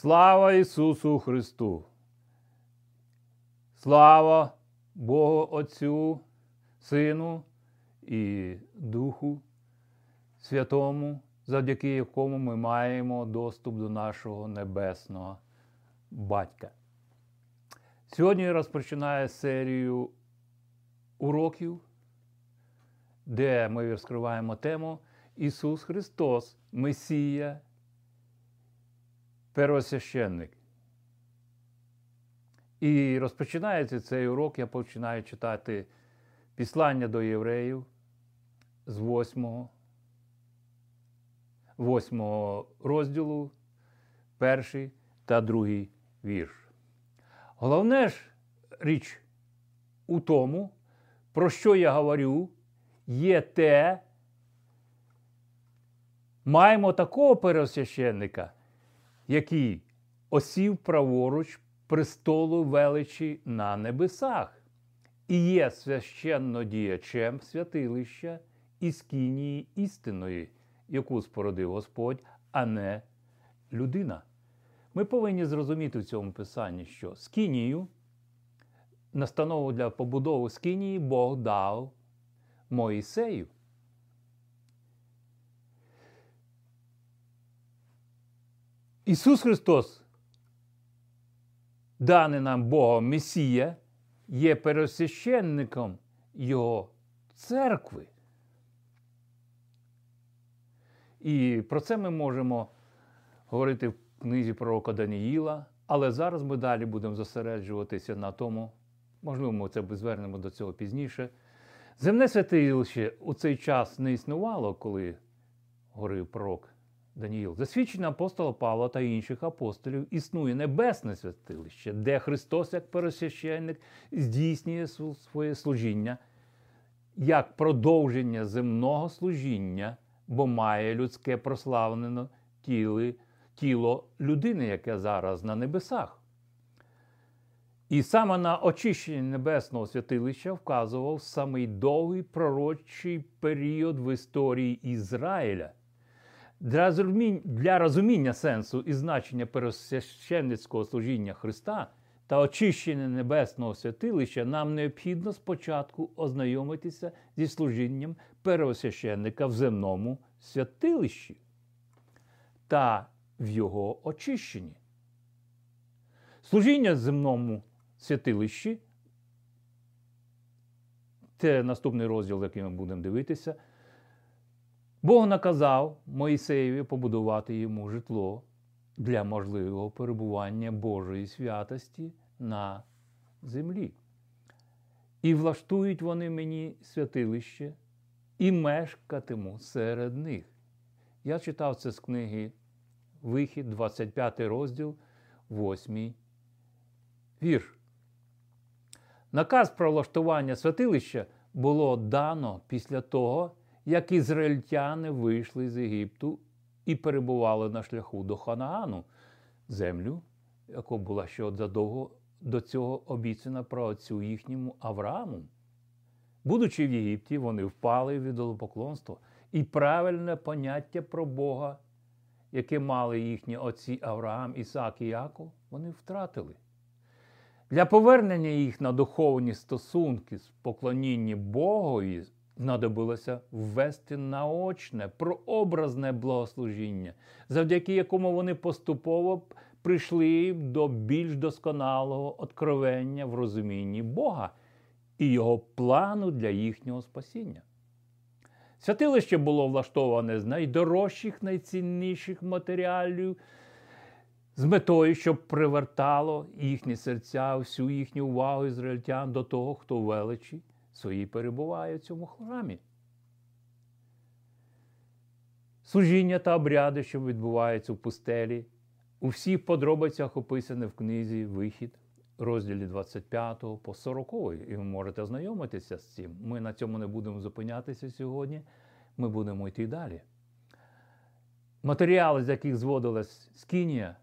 Слава Ісусу Христу! Слава Богу Отцю, Сину і Духу Святому, завдяки якому ми маємо доступ до нашого небесного Батька. Сьогодні розпочинає серію уроків, де ми розкриваємо тему Ісус Христос, Месія первосвященник. І розпочинається цей урок, я починаю читати післання до євреїв з 8, 8 розділу, перший та другий вірш. Головне ж річ у тому, про що я говорю, є те, маємо такого первосвященника, який осів праворуч престолу величі на небесах, і є священно діячем святилища і скинії істинної, яку спородив Господь, а не людина. Ми повинні зрозуміти в цьому писанні, що скинію, настанову для побудови скинії Бог дав Моїсею. Ісус Христос, даний нам Богом Месія, є пересвященником Його церкви. І про це ми можемо говорити в книзі пророка Даніїла, але зараз ми далі будемо зосереджуватися на тому, можливо, ми це звернемо до цього пізніше. Земне святилище у цей час не існувало, коли говорив пророк Даніїл, засвідчення апостола Павла та інших апостолів існує небесне святилище, де Христос, як пересвященник, здійснює своє служіння як продовження земного служіння, бо має людське прославлене тіло, тіло людини, яке зараз на небесах. І саме на очищення небесного святилища вказував самий довгий пророчий період в історії Ізраїля. Для розуміння, сенсу і значення пересвященницького служіння Христа та очищення небесного святилища нам необхідно спочатку ознайомитися зі служінням первосвященника в земному святилищі та в його очищенні. Служіння в земному святилищі це наступний розділ, який ми будемо дивитися. Бог наказав Моїсеєві побудувати йому житло для можливого перебування Божої святості на землі. І влаштують вони мені святилище і мешкатиму серед них. Я читав це з книги Вихід, 25 розділ, 8 вірш. Наказ про влаштування святилища було дано після того, як ізраїльтяни вийшли з Єгипту і перебували на шляху до Ханаану, землю, яка була ще задовго до цього обіцяна про отцю їхньому Аврааму. Будучи в Єгипті, вони впали в ідолопоклонство і правильне поняття про Бога, яке мали їхні отці Авраам, Ісаак і Яков, вони втратили. Для повернення їх на духовні стосунки з поклоніння Богові знадобилося ввести наочне, прообразне благослужіння, завдяки якому вони поступово прийшли до більш досконалого откровення в розумінні Бога і Його плану для їхнього спасіння. Святилище було влаштоване з найдорожчих, найцінніших матеріалів, з метою, щоб привертало їхні серця, всю їхню увагу ізраїльтян до того, хто величі свої перебуває в цьому храмі. Служіння та обряди, що відбуваються в пустелі, у всіх подробицях описані в книзі Вихід, розділі 25 по 40, і ви можете ознайомитися з цим. Ми на цьому не будемо зупинятися сьогодні, ми будемо йти далі. Матеріали, з яких зводилась скінія,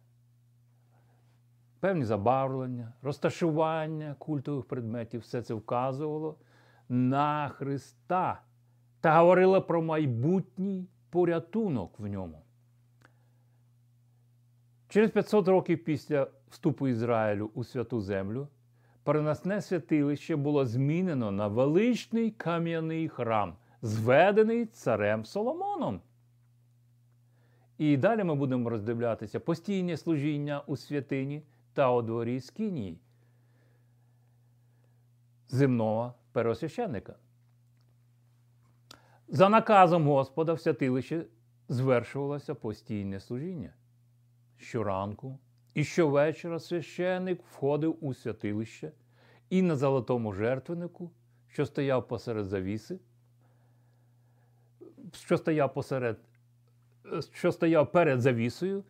певні забарвлення, розташування культових предметів, все це вказувало на Христа та говорила про майбутній порятунок в ньому. Через 500 років після вступу Ізраїлю у святу землю переносне святилище було змінено на величний кам'яний храм, зведений царем Соломоном. І далі ми будемо роздивлятися постійне служіння у святині та у дворі Скинії земного первосвященника. За наказом Господа в святилище звершувалося постійне служіння. Щоранку і щовечора священник входив у святилище і на золотому жертвеннику, що стояв посеред завіси, що стояв посеред, що стояв перед завісою,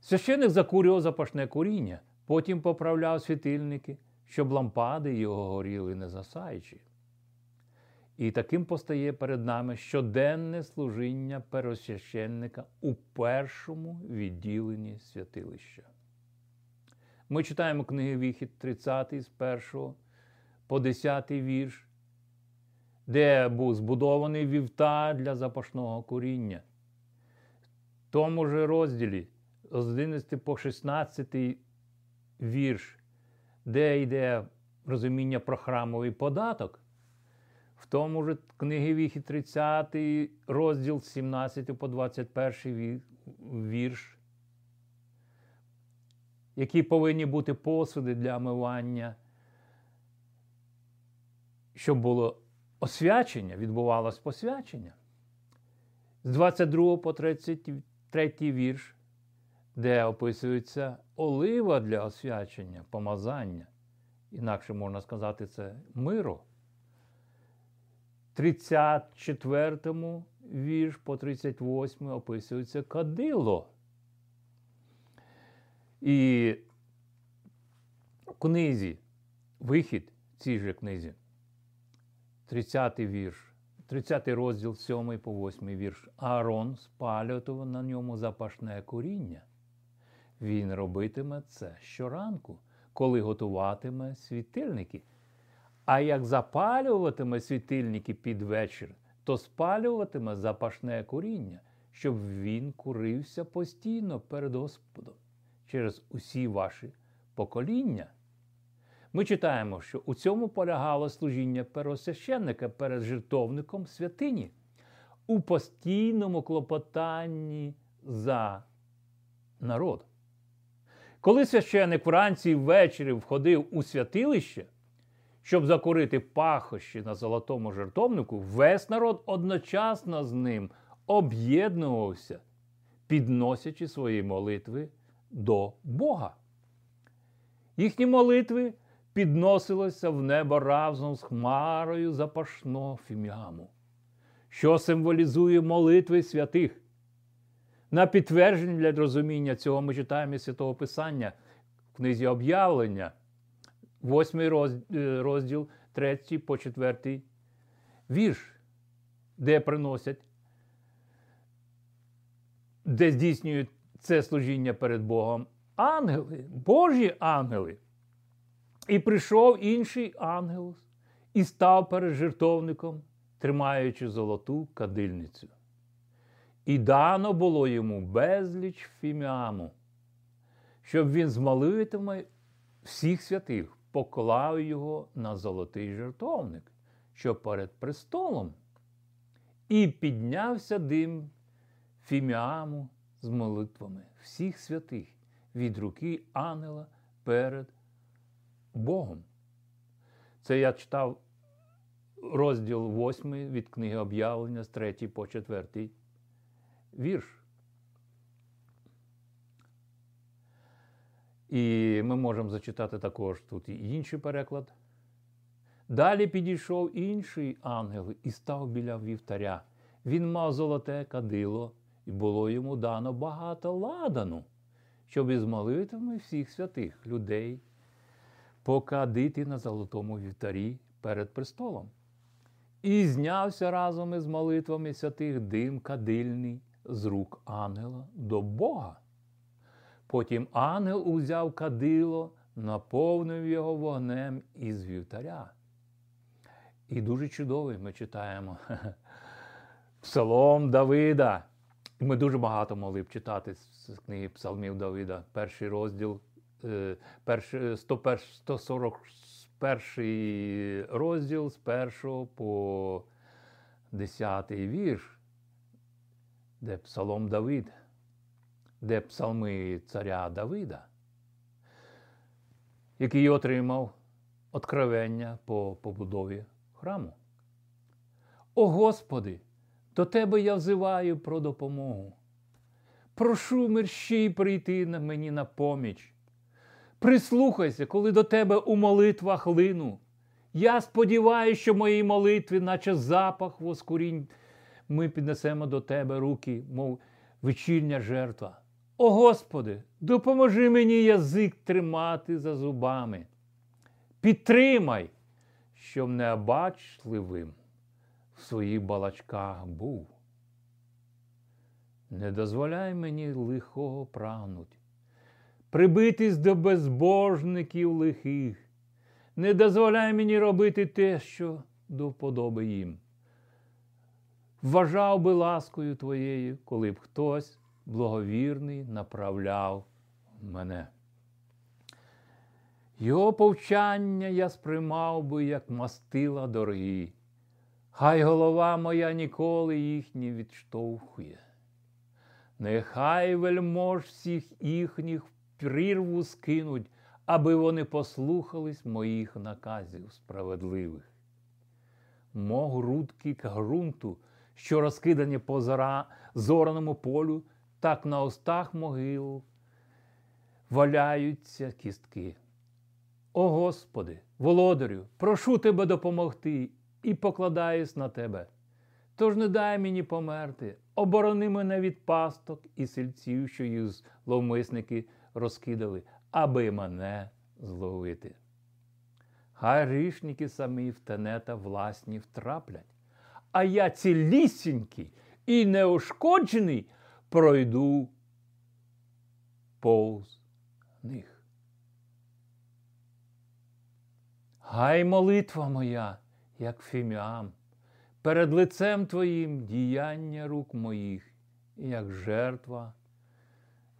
священник закурював запашне куріння, потім поправляв світильники, щоб лампади його горіли не засаючи. І таким постає перед нами щоденне служіння первосвященника у першому відділенні святилища. Ми читаємо книги Вихід 30 з 1 по 10 вірш, де був збудований вівтар для запашного коріння. В тому ж розділі з 11 по 16 вірш, де йде розуміння про храмовий податок. В тому ж книги Віхі 30 розділ з 17 по 21 вірш, які повинні бути посуди для омивання, щоб було освячення, відбувалось посвячення. З 22 по 33 вірш, де описується олива для освячення, помазання. Інакше можна сказати, це миро. 34 вірш по 38 описується кадило. І в книзі, вихід в цій же книзі, 30 вірш, 30 розділ 7 по 8 вірш. Аарон спалював на ньому запашне коріння. Він робитиме це щоранку, коли готуватиме світильники. А як запалюватиме світильники під вечір, то спалюватиме запашне коріння, щоб він курився постійно перед Господом через усі ваші покоління. Ми читаємо, що у цьому полягало служіння первосвященника перед жертовником святині, у постійному клопотанні за народ. Коли священник вранці ввечері входив у святилище, щоб закурити пахощі на золотому жертовнику, весь народ одночасно з ним об'єднувався, підносячи свої молитви до Бога. Їхні молитви підносилися в небо разом з хмарою запашного фіміаму, що символізує молитви святих. На підтвердження для розуміння цього ми читаємо із Святого Писання в книзі об'явлення, 8 розділ 3 по 4 вірш, де приносять, де здійснюють це служіння перед Богом ангели, Божі ангели. І прийшов інший ангел і став перед жертовником, тримаючи золоту кадильницю. І дано було йому безліч фіміаму, щоб він з молитвами всіх святих поклав його на золотий жертовник, що перед престолом, і піднявся дим фіміаму з молитвами всіх святих від руки ангела перед Богом. Це я читав розділ 8 від книги об'явлення з 3 по 4 вірш. І ми можемо зачитати також тут і інший переклад. Далі підійшов інший ангел і став біля вівтаря. Він мав золоте кадило, і було йому дано багато ладану, щоб із молитвами всіх святих людей покадити на золотому вівтарі перед престолом. І знявся разом із молитвами святих дим кадильний з рук ангела до Бога. Потім ангел узяв кадило, наповнив його вогнем із вівтаря. І дуже чудовий ми читаємо Псалом Давида, ми дуже багато могли б читати з книги Псалмів Давида, перший розділ, е, перший, 141 розділ з 1 по 10 вірш, де Псалом Давид, де псалми царя Давида, який отримав откровення по побудові храму. О Господи! До Тебе я взиваю про допомогу. Прошу мерщій прийти на мені на поміч. Прислухайся, коли до тебе у молитвах лину. Я сподіваюся, що мої молитви, наче запах воскурінь, ми піднесемо до тебе руки, мов вечірня жертва. О Господи, допоможи мені язик тримати за зубами. Підтримай, щоб необачливим в своїх балачках був. Не дозволяй мені лихого прагнуть, прибитись до безбожників лихих, не дозволяй мені робити те, що до вподоби їм. Вважав би ласкою твоєю, коли б хтось благовірний направляв мене. Його повчання я сприймав би, як мастила дорогі. Хай голова моя ніколи їх не відштовхує. Нехай вельмож всіх їхніх в прірву скинуть, аби вони послухались моїх наказів справедливих. Мог грудки к ґрунту, що розкидані по зора, зораному полю, так на устах могил валяються кістки. О Господи, володарю, прошу тебе допомогти і покладаюсь на тебе. Тож не дай мені померти, оборони мене від пасток і сельців, що їх зловмисники розкидали, аби мене зловити. Хай грішники самі в тенета власні втраплять, а я цілісінький і неушкоджений пройду повз них. Хай молитва моя як фіміам, перед лицем Твоїм діяння рук моїх, як жертва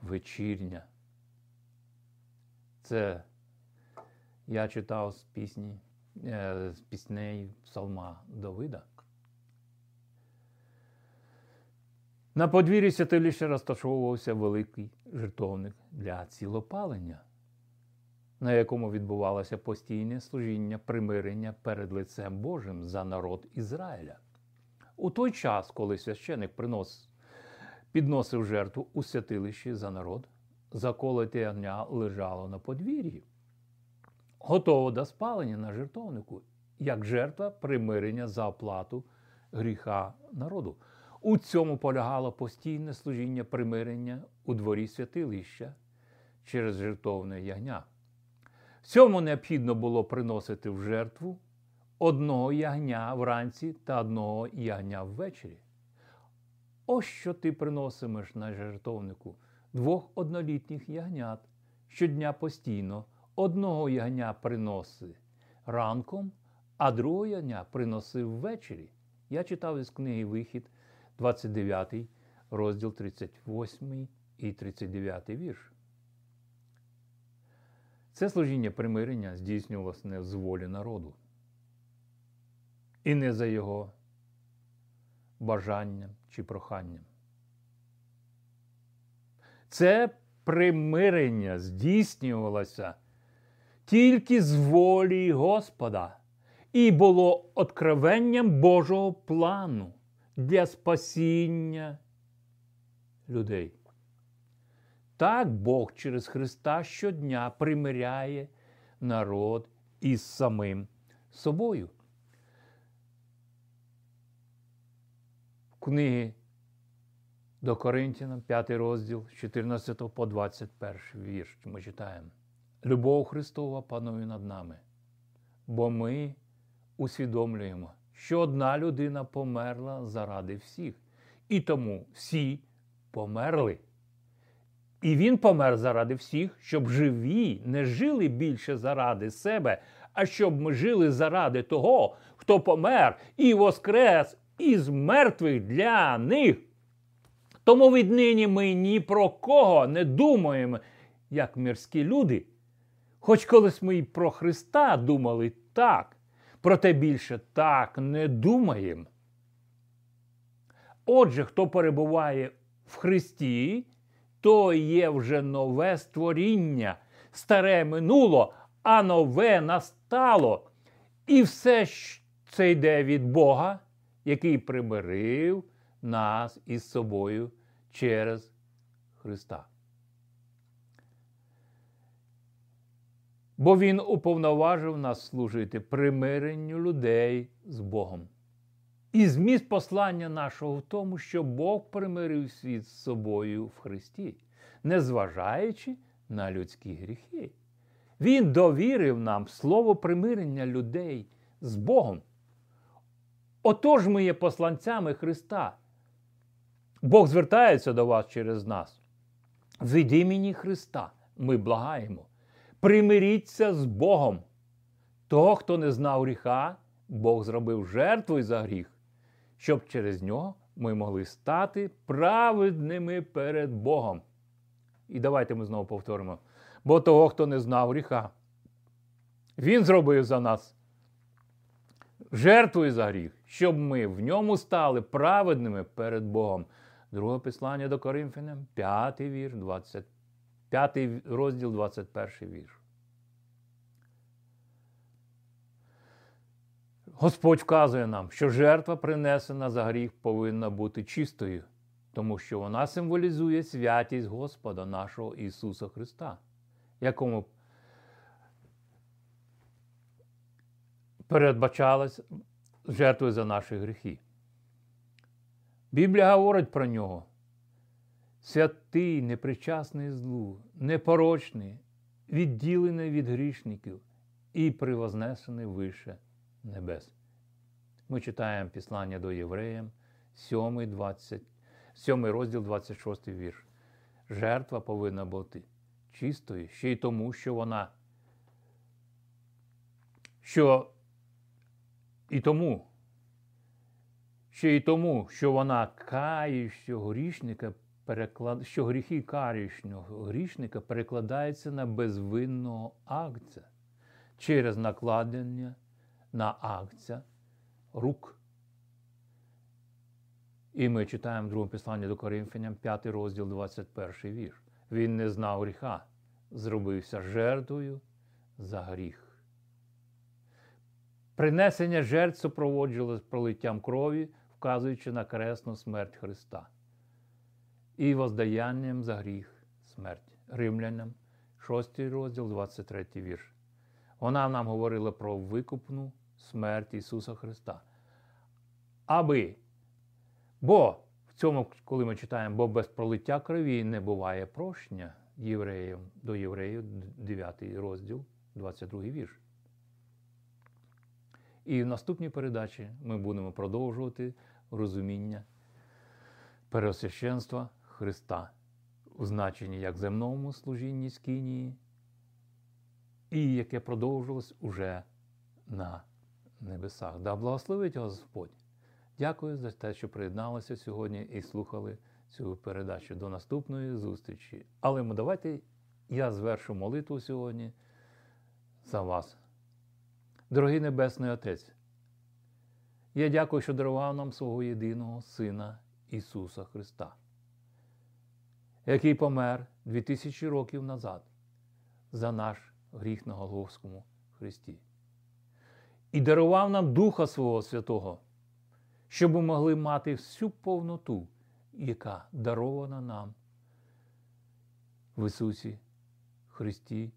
вечірня. Це я читав з пісні, е, з пісней Псалма Давида. На подвір'ї святилища розташовувався великий жертовник для цілопалення на якому відбувалося постійне служіння примирення перед лицем Божим за народ Ізраїля. У той час, коли священик принос, підносив жертву у святилищі за народ, заколоте огня лежало на подвір'ї, готово до спалення на жертовнику, як жертва примирення за оплату гріха народу. У цьому полягало постійне служіння примирення у дворі святилища через жертовне ягня. Цьому необхідно було приносити в жертву одного ягня вранці та одного ягня ввечері. Ось що ти приносимеш на жертовнику двох однолітніх ягнят щодня постійно, одного ягня приноси ранком, а другого ягня приносив ввечері. Я читав із книги Вихід, 29 розділ 38 і 39 вірш. Це служіння примирення здійснювалося не з волі народу і не за його бажанням чи проханням. Це примирення здійснювалося тільки з волі Господа і було откровенням Божого плану для спасіння людей. Так Бог через Христа щодня примиряє народ із самим собою. В книги до Коринтянам, 5 розділ з 14 по 21 вірш ми читаємо. Любов Христова панує над нами, бо ми усвідомлюємо, що одна людина померла заради всіх, і тому всі померли. І він помер заради всіх, щоб живі не жили більше заради себе, а щоб ми жили заради того, хто помер і воскрес із мертвих для них. Тому віднині ми ні про кого не думаємо, як мирські люди. Хоч колись ми й про Христа думали так, проте більше так не думаємо. Отже, хто перебуває в Христі, то є вже нове створіння, старе минуло, а нове настало. І все це йде від Бога, який примирив нас із собою через Христа. Бо Він уповноважив нас служити примиренню людей з Богом. І зміст послання нашого в тому, що Бог примирив світ з собою в Христі, незважаючи на людські гріхи. Він довірив нам слово примирення людей з Богом. Отож ми є посланцями Христа. Бог звертається до вас через нас. Від імені Христа ми благаємо. Примиріться з Богом. Того, хто не знав гріха, Бог зробив жертвою за гріх, щоб через нього ми могли стати праведними перед Богом. І давайте ми знову повторимо. Бо того, хто не знав гріха, Він зробив за нас жертвою за гріх, щоб ми в ньому стали праведними перед Богом. Друге послання до Коринфянам, 5 вірш, 20, 5 розділ, 21 вірш. Господь вказує нам, що жертва, принесена за гріх, повинна бути чистою, тому що вона символізує святість Господа нашого Ісуса Христа, якому передбачалась жертвою за наші гріхи. Біблія говорить про нього. Святий, непричасний злу, непорочний, відділений від грішників і привознесений вище небес. Ми читаємо післання до євреям, 7, 20, 7 розділ 26 вірш. Жертва повинна бути чистою ще й тому, що вона, що і тому, ще й тому, що вона каючого грішника переклад... що гріхи карічного грішника перекладаються на безвинного акця через накладення на акця рук. І ми читаємо в другому післанні до Коринфянам 5 розділ 21 вірш. Він не знав гріха, зробився жертвою за гріх. Принесення жертв супроводжувалось пролиттям крові, вказуючи на кресну смерть Христа. І воздаянням за гріх смерть. Римлянам, 6 розділ, 23 вірш. Вона нам говорила про викупну смерть Ісуса Христа. Аби. Бо в цьому, коли ми читаємо, бо без пролиття крові не буває прощення євреям до євреїв, 9 розділ, 22 вірш. І в наступній передачі ми будемо продовжувати розуміння переосвященства Христа у значенні як земному служінні Скинії, і яке продовжилось уже на небесах. Да благословить Господь. Дякую за те, що приєдналися сьогодні і слухали цю передачу. До наступної зустрічі. Але давайте я звершу молитву сьогодні за вас. Дорогий Небесний Отець, я дякую, що дарував нам свого єдиного Сина Ісуса Христа, який помер 2000 років назад за наш гріх на Голговському Христі. І дарував нам Духа Свого Святого, щоб ми могли мати всю повноту, яка дарована нам в Ісусі Христі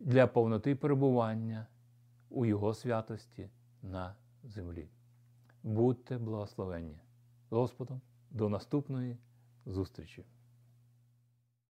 для повноти перебування у Його святості на землі. Будьте благословенні Господом до наступної зустрічі!